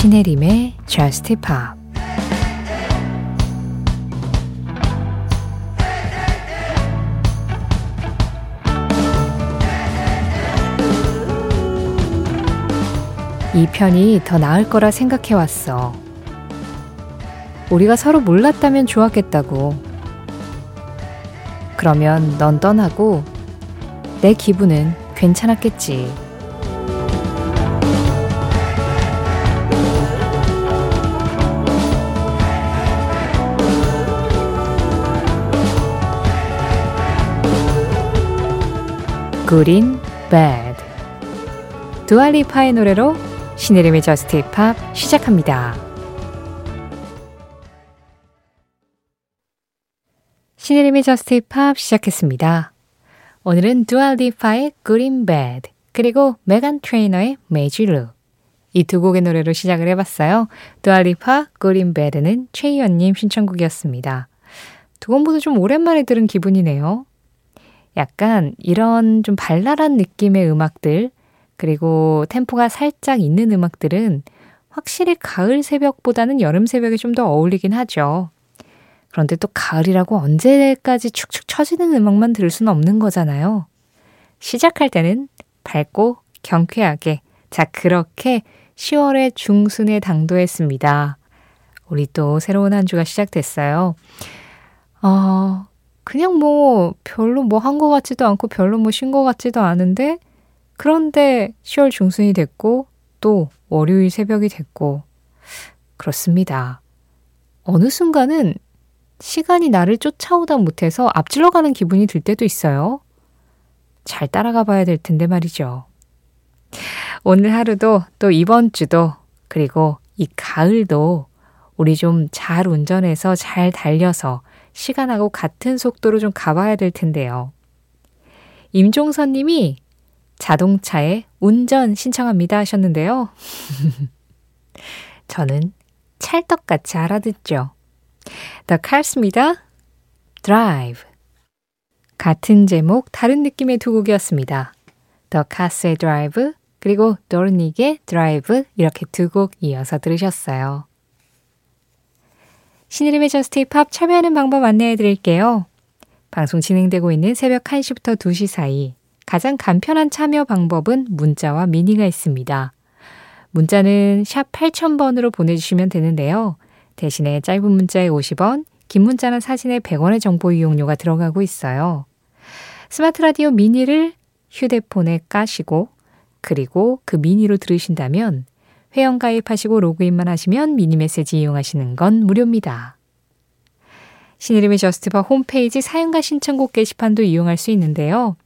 신혜림의 Just Pop 이 편이 더 나을 거라 생각해 왔어. 우리가 서로 몰랐다면 좋았겠다고. 그러면 넌 떠나고 내 기분은 괜찮았겠지. Good in Bed 두아 리파의 노래로 신혜림의 Just Pop 시작합니다. 신혜림의 Just Pop 시작했습니다. 오늘은 두아 리파의 Good in Bed 그리고 메간 트레이너의 Made 이 두 곡의 노래로 시작을 해봤어요. 두아 리파 Good in Bed는 최희연님 신청곡이었습니다. 두 곡 모두 좀 오랜만에 들은 기분이네요. 약간 이런 좀 발랄한 느낌의 음악들 그리고 템포가 살짝 있는 음악들은 확실히 가을 새벽보다는 여름 새벽에 좀 더 어울리긴 하죠. 그런데 또 가을이라고 언제까지 축축 처지는 음악만 들을 수는 없는 거잖아요. 시작할 때는 밝고 경쾌하게. 자, 그렇게 10월의 중순에 당도했습니다. 우리 또 새로운 한 주가 시작됐어요. 어, 그냥 뭐 별로 뭐 한 것 같지도 않고 별로 뭐 쉰 것 같지도 않은데 그런데 10월 중순이 됐고 또 월요일 새벽이 됐고 그렇습니다. 어느 순간은 시간이 나를 쫓아오다 못해서 앞질러 가는 기분이 들 때도 있어요. 잘 따라가 봐야 될 텐데 말이죠. 오늘 하루도 또 이번 주도 그리고 이 가을도 우리 좀 잘 운전해서 잘 달려서 시간하고 같은 속도로 좀 가봐야 될 텐데요. 임종선 님이 자동차에 운전 신청합니다 하셨는데요. 저는 찰떡같이 알아듣죠. The Cars입니다. Drive. 같은 제목, 다른 느낌의 두 곡이었습니다. The Cars의 Drive, 그리고 도르닉의 Drive 이렇게 두 곡 이어서 들으셨어요. 저스트 힙합 참여하는 방법 안내해 드릴게요. 방송 진행되고 있는 새벽 1시부터 2시 사이 가장 간편한 참여 방법은 문자와 미니가 있습니다. 문자는 샵 8000번으로 보내주시면 되는데요. 대신에 짧은 문자에 50원, 긴 문자나 사진에 100원의 정보 이용료가 들어가고 있어요. 스마트 라디오 미니를 휴대폰에 까시고 그리고 그 미니로 들으신다면 회원 가입하시고 로그인만 하시면 미니 메시지 이용하시는 건 무료입니다. 신혜림의 Just Pop 홈페이지 사연과 신청곡 게시판도 이용할 수 있는데요.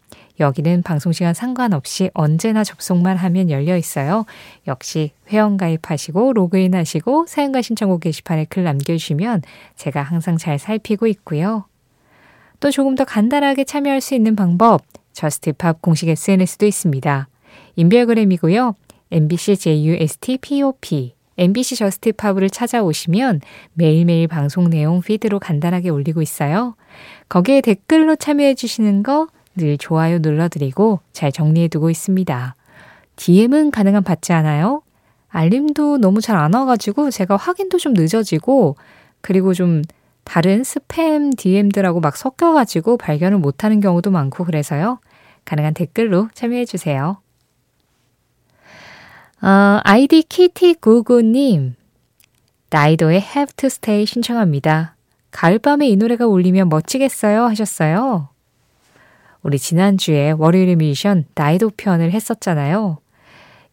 여기는 방송시간 상관없이 언제나 접속만 하면 열려 있어요. 역시 회원 가입하시고 로그인 하시고 사연과 신청곡 게시판에 글 남겨주시면 제가 항상 잘 살피고 있고요. 또 조금 더 간단하게 참여할 수 있는 방법, Just Pop 공식 SNS도 있습니다. 인별그램이고요. MBC JUST POP, MBC Just Pop을 찾아오시면 매일매일 방송 내용 피드로 간단하게 올리고 있어요. 거기에 댓글로 참여해 주시는 거 늘 좋아요 눌러드리고 잘 정리해 두고 있습니다. DM은 가능한 받지 않아요? 알림도 너무 잘 안 와가지고 제가 확인도 좀 늦어지고 그리고 좀 다른 스팸 DM들하고 막 섞여가지고 발견을 못하는 경우도 많고 그래서요. 가능한 댓글로 참여해주세요. 어, 아이디 키티구구님, 나이도의 Have to Stay 신청합니다. 가을밤에 이 노래가 울리면 멋지겠어요 하셨어요. 우리 지난주에 월요일의 뮤지션 나이도 편을 했었잖아요.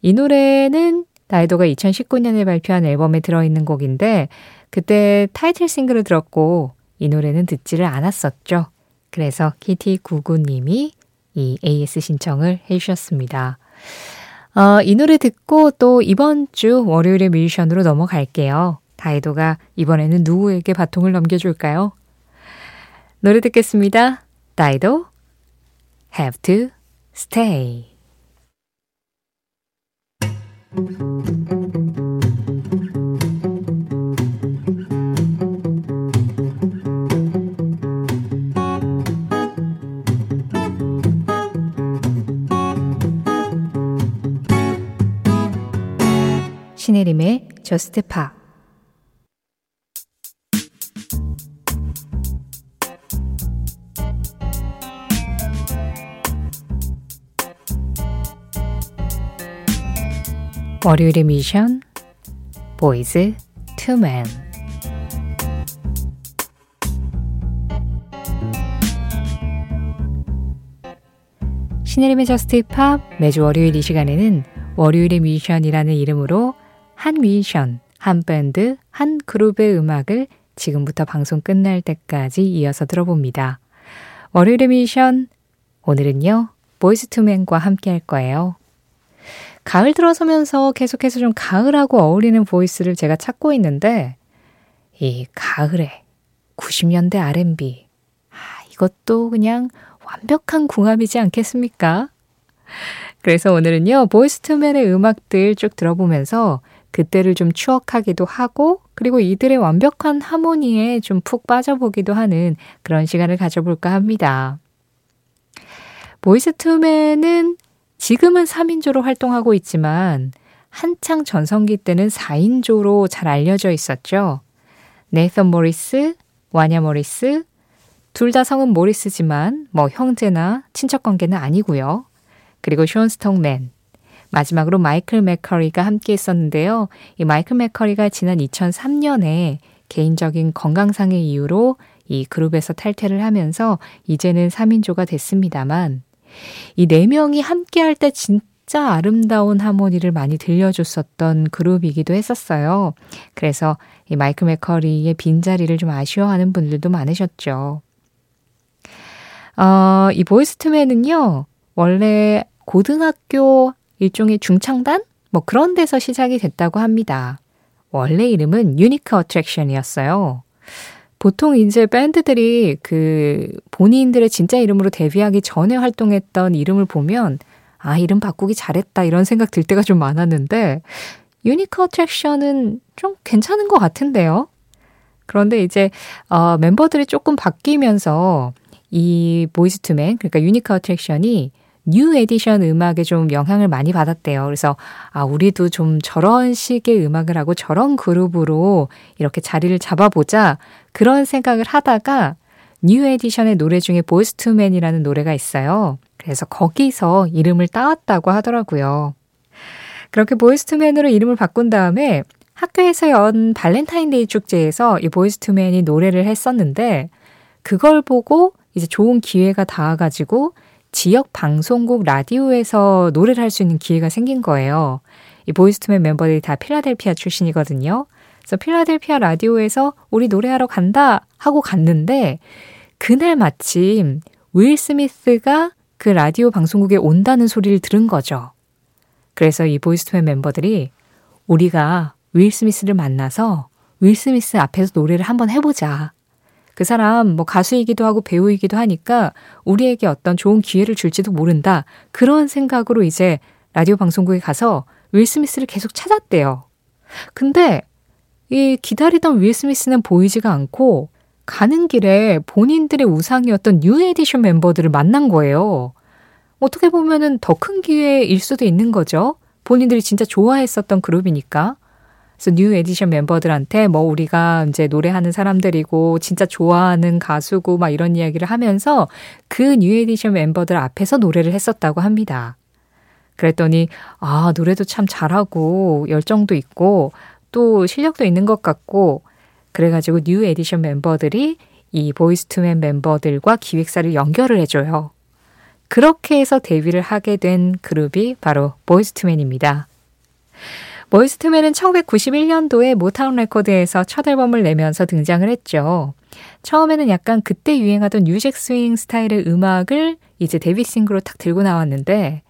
이 노래는 나이도가 2019년에 발표한 앨범에 들어있는 곡인데 그때 타이틀 싱글을 들었고 이 노래는 듣지를 않았었죠. 그래서 키티99님이 이 AS 신청을 해주셨습니다. 어, 이 노래 듣고 또 이번 주 월요일의 뮤지션으로 넘어갈게요. 다이도가 이번에는 누구에게 바통을 넘겨줄까요? 노래 듣겠습니다. 다이도 have to stay. 신혜림의 저스트 팝 월요일의 미션 보이즈 투맨 신혜림의 Just Pop 매주 월요일 이 시간에는 월요일의 미션이라는 이름으로 한 미션, 한 밴드, 한 그룹의 음악을 지금부터 방송 끝날 때까지 이어서 들어봅니다. 월요일의 미션 오늘은요 보이스 투맨과 함께 할 거예요. 가을 들어서면서 계속해서 좀 가을하고 어울리는 voice를 제가 찾고 있는데, 이 가을에 90년대 R&B. 아, 이것도 그냥 완벽한 궁합이지 않겠습니까? 그래서 오늘은요, 보이스투맨의 음악들 쭉 들어보면서 그때를 좀 추억하기도 하고, 그리고 이들의 완벽한 하모니에 좀 푹 빠져보기도 하는 그런 시간을 가져볼까 합니다. 보이스 투맨은 지금은 3인조로 활동하고 있지만 한창 전성기 때는 4인조로 잘 알려져 있었죠. 네이선 모리스, 와냐 모리스, 둘 다 성은 모리스지만 뭐 형제나 친척 관계는 아니고요. 그리고 쇼온 스톡맨, 마지막으로 마이클 맥커리가 함께 했었는데요. 이 마이클 맥커리가 지난 2003년에 개인적인 건강상의 이유로 이 그룹에서 탈퇴를 하면서 이제는 3인조가 됐습니다만 이 네 명이 함께 할 때 진짜 아름다운 하모니를 많이 들려줬었던 그룹이기도 했었어요. 그래서 이 마이크 맥커리의 빈자리를 좀 아쉬워하는 분들도 많으셨죠. 어, 이 보이스투맨은요, 원래 고등학교 일종의 중창단? 뭐 그런 데서 시작이 됐다고 합니다. 원래 이름은 유니크 어트랙션이었어요. 보통 이제 밴드들이 그 본인들의 진짜 이름으로 데뷔하기 전에 활동했던 이름을 보면 아, 이름 바꾸기 잘했다 이런 생각 들 때가 좀 많았는데 유니크 어트랙션은 좀 괜찮은 것 같은데요. 그런데 이제 어, 멤버들이 조금 바뀌면서 이 보이스 투맨 그러니까 유니크 어트랙션이 뉴 에디션 음악에 좀 영향을 많이 받았대요. 그래서 아 우리도 좀 저런 식의 음악을 하고 저런 그룹으로 이렇게 자리를 잡아보자 그런 생각을 하다가 뉴 에디션의 노래 중에 Boys to Men이라는 노래가 있어요. 그래서 거기서 이름을 따왔다고 하더라고요. 그렇게 보이스 투맨으로 이름을 바꾼 다음에 학교에서 연 발렌타인데이 축제에서 이 보이스 투맨이 노래를 했었는데 그걸 보고 이제 좋은 기회가 닿아가지고 지역 방송국 라디오에서 노래를 할 수 있는 기회가 생긴 거예요. 이 보이스투맨 멤버들이 다 필라델피아 출신이거든요. 그래서 필라델피아 라디오에서 우리 노래하러 간다 하고 갔는데 그날 마침 윌 스미스가 그 라디오 방송국에 온다는 소리를 들은 거죠. 그래서 이 보이스투맨 멤버들이 우리가 윌 스미스를 만나서 윌 스미스 앞에서 노래를 한번 해보자. 그 사람 뭐 가수이기도 하고 배우이기도 하니까 우리에게 어떤 좋은 기회를 줄지도 모른다. 그런 생각으로 이제 라디오 방송국에 가서 윌 스미스를 계속 찾았대요. 근데 이 기다리던 윌 스미스는 보이지가 않고 가는 길에 본인들의 우상이었던 뉴 에디션 멤버들을 만난 거예요. 어떻게 보면은 더 큰 기회일 수도 있는 거죠. 본인들이 진짜 좋아했었던 그룹이니까. 그래서 뉴 에디션 멤버들한테 뭐 우리가 이제 노래하는 사람들이고 진짜 좋아하는 가수고 막 이런 이야기를 하면서 그 뉴 에디션 멤버들 앞에서 노래를 했었다고 합니다. 그랬더니 아, 노래도 참 잘하고 열정도 있고 또 실력도 있는 것 같고 그래가지고 뉴 에디션 멤버들이 이 보이스투맨 멤버들과 기획사를 연결을 해줘요. 그렇게 해서 데뷔를 하게 된 그룹이 바로 보이스투맨입니다. 보이스투맨은 1991년도에 모타운 레코드에서 첫 앨범을 내면서 등장을 했죠. 처음에는 약간 그때 유행하던 New Jack Swing 스타일의 음악을 이제 데뷔 싱글로 탁 들고 나왔는데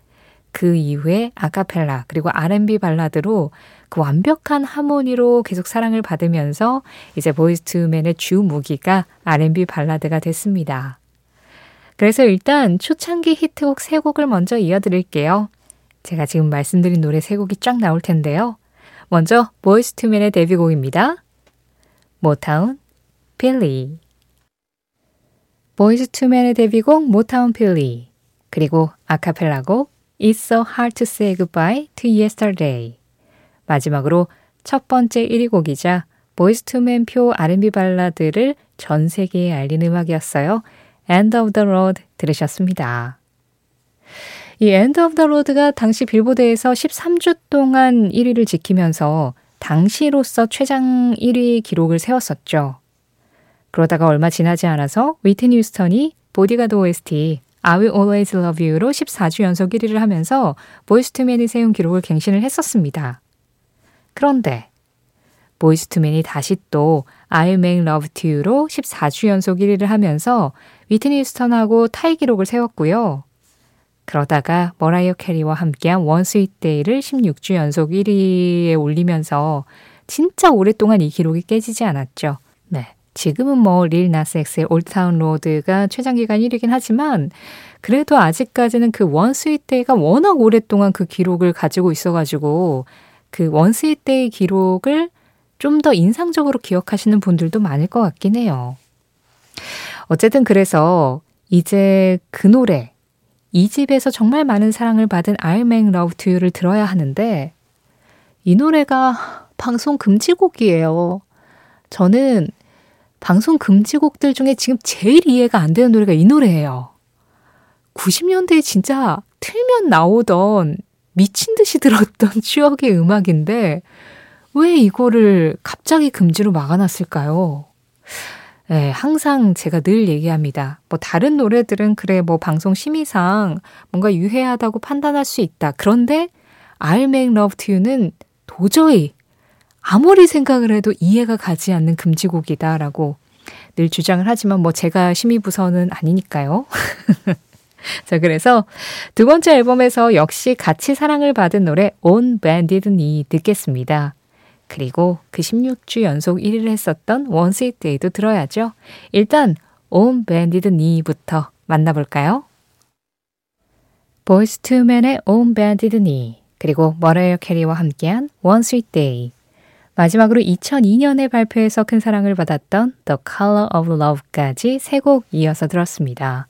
그 이후에 아카펠라 그리고 R&B 발라드로 그 완벽한 하모니로 계속 사랑을 받으면서 이제 보이스투맨의 주 무기가 R&B 발라드가 됐습니다. 그래서 일단 초창기 히트곡 세 곡을 먼저 이어드릴게요. 제가 지금 말씀드린 노래 세 곡이 쫙 나올 텐데요. 먼저 보이스 투맨의 데뷔곡입니다. Motownphilly 보이스 투맨의 데뷔곡 Motownphilly 그리고 아카펠라곡 It's so hard to say goodbye to yesterday 마지막으로 첫 번째 1위 곡이자 보이스 투맨 표 R&B 발라드를 전 세계에 알린 음악이었어요. End of the Road 들으셨습니다. 이 End of the Road가 당시 빌보드에서 13주 동안 1위를 지키면서 당시로서 최장 1위 기록을 세웠었죠. 그러다가 얼마 지나지 않아서 위트니 휴스턴이 보디가드 OST I Will Always Love You로 14주 연속 1위를 하면서 보이스투맨이 세운 기록을 갱신을 했었습니다. 그런데 보이스투맨이 다시 또 I'll Make Love to You로 14주 연속 1위를 하면서 위트니 휴스턴하고 타이 기록을 세웠고요. 그러다가 머라이어 캐리와 함께한 One Sweet Day를 16주 연속 1위에 올리면서 진짜 오랫동안 이 기록이 깨지지 않았죠. 네. 지금은 뭐 릴 나스 엑스의 Old Town Road가 최장기간 1위긴 하지만 그래도 아직까지는 그 One Sweet Day가 워낙 오랫동안 그 기록을 가지고 있어가지고 그 One Sweet Day 기록을 좀 더 인상적으로 기억하시는 분들도 많을 것 같긴 해요. 어쨌든 그래서 이제 그 노래 이 집에서 정말 많은 사랑을 받은 I'll Make Love to You를 들어야 하는데 이 노래가 방송 금지곡이에요. 저는 방송 금지곡들 중에 지금 제일 이해가 안 되는 노래가 이 노래예요. 90년대에 진짜 틀면 나오던 미친 듯이 들었던 추억의 음악인데 왜 이거를 갑자기 금지로 막아놨을까요? 네, 항상 제가 늘 얘기합니다. 뭐 다른 노래들은 그래 뭐 방송 심의상 뭔가 유해하다고 판단할 수 있다. 그런데 I'll Make Love to You는 도저히 아무리 생각을 해도 이해가 가지 않는 금지곡이다라고 늘 주장을 하지만 뭐 제가 심의부서는 아니니까요. 자, 그래서 두 번째 앨범에서 역시 같이 사랑을 받은 노래 On Bended Knee 듣겠습니다. 그리고 그 16주 연속 1위를 했었던 One Sweet Day도 들어야죠. 일단 On Bended Knee부터 만나볼까요? 보이스 투맨의 On Bended Knee 그리고 머라이어 캐리와 함께한 Day 마지막으로 2002년에 발표해서 큰 사랑을 받았던 The Color of Love까지 세 곡 이어서 들었습니다.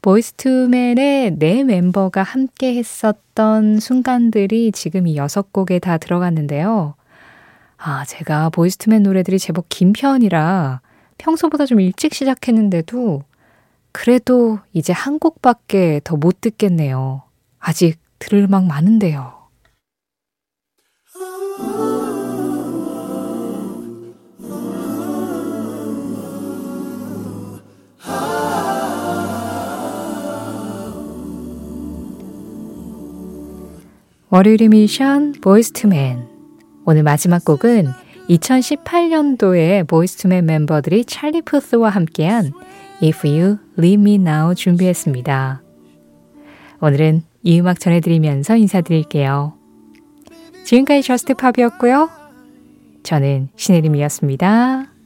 보이스투맨의 네 멤버가 함께 했었던 순간들이 지금 이 여섯 곡에 다 들어갔는데요. 아, 제가 보이스투맨 노래들이 제법 긴 편이라 평소보다 좀 일찍 시작했는데도 그래도 이제 한 곡밖에 더 못 듣겠네요. 아직 들을 음악 많은데요. 월요일의 미션 보이스투맨 오늘 마지막 곡은 2018년도에 보이스투맨 멤버들이 찰리 푸스와 함께한 If You Leave Me Now 준비했습니다. 오늘은 이 음악 전해드리면서 인사드릴게요. 지금까지 Just Pop이었고요. 저는 신혜림이었습니다.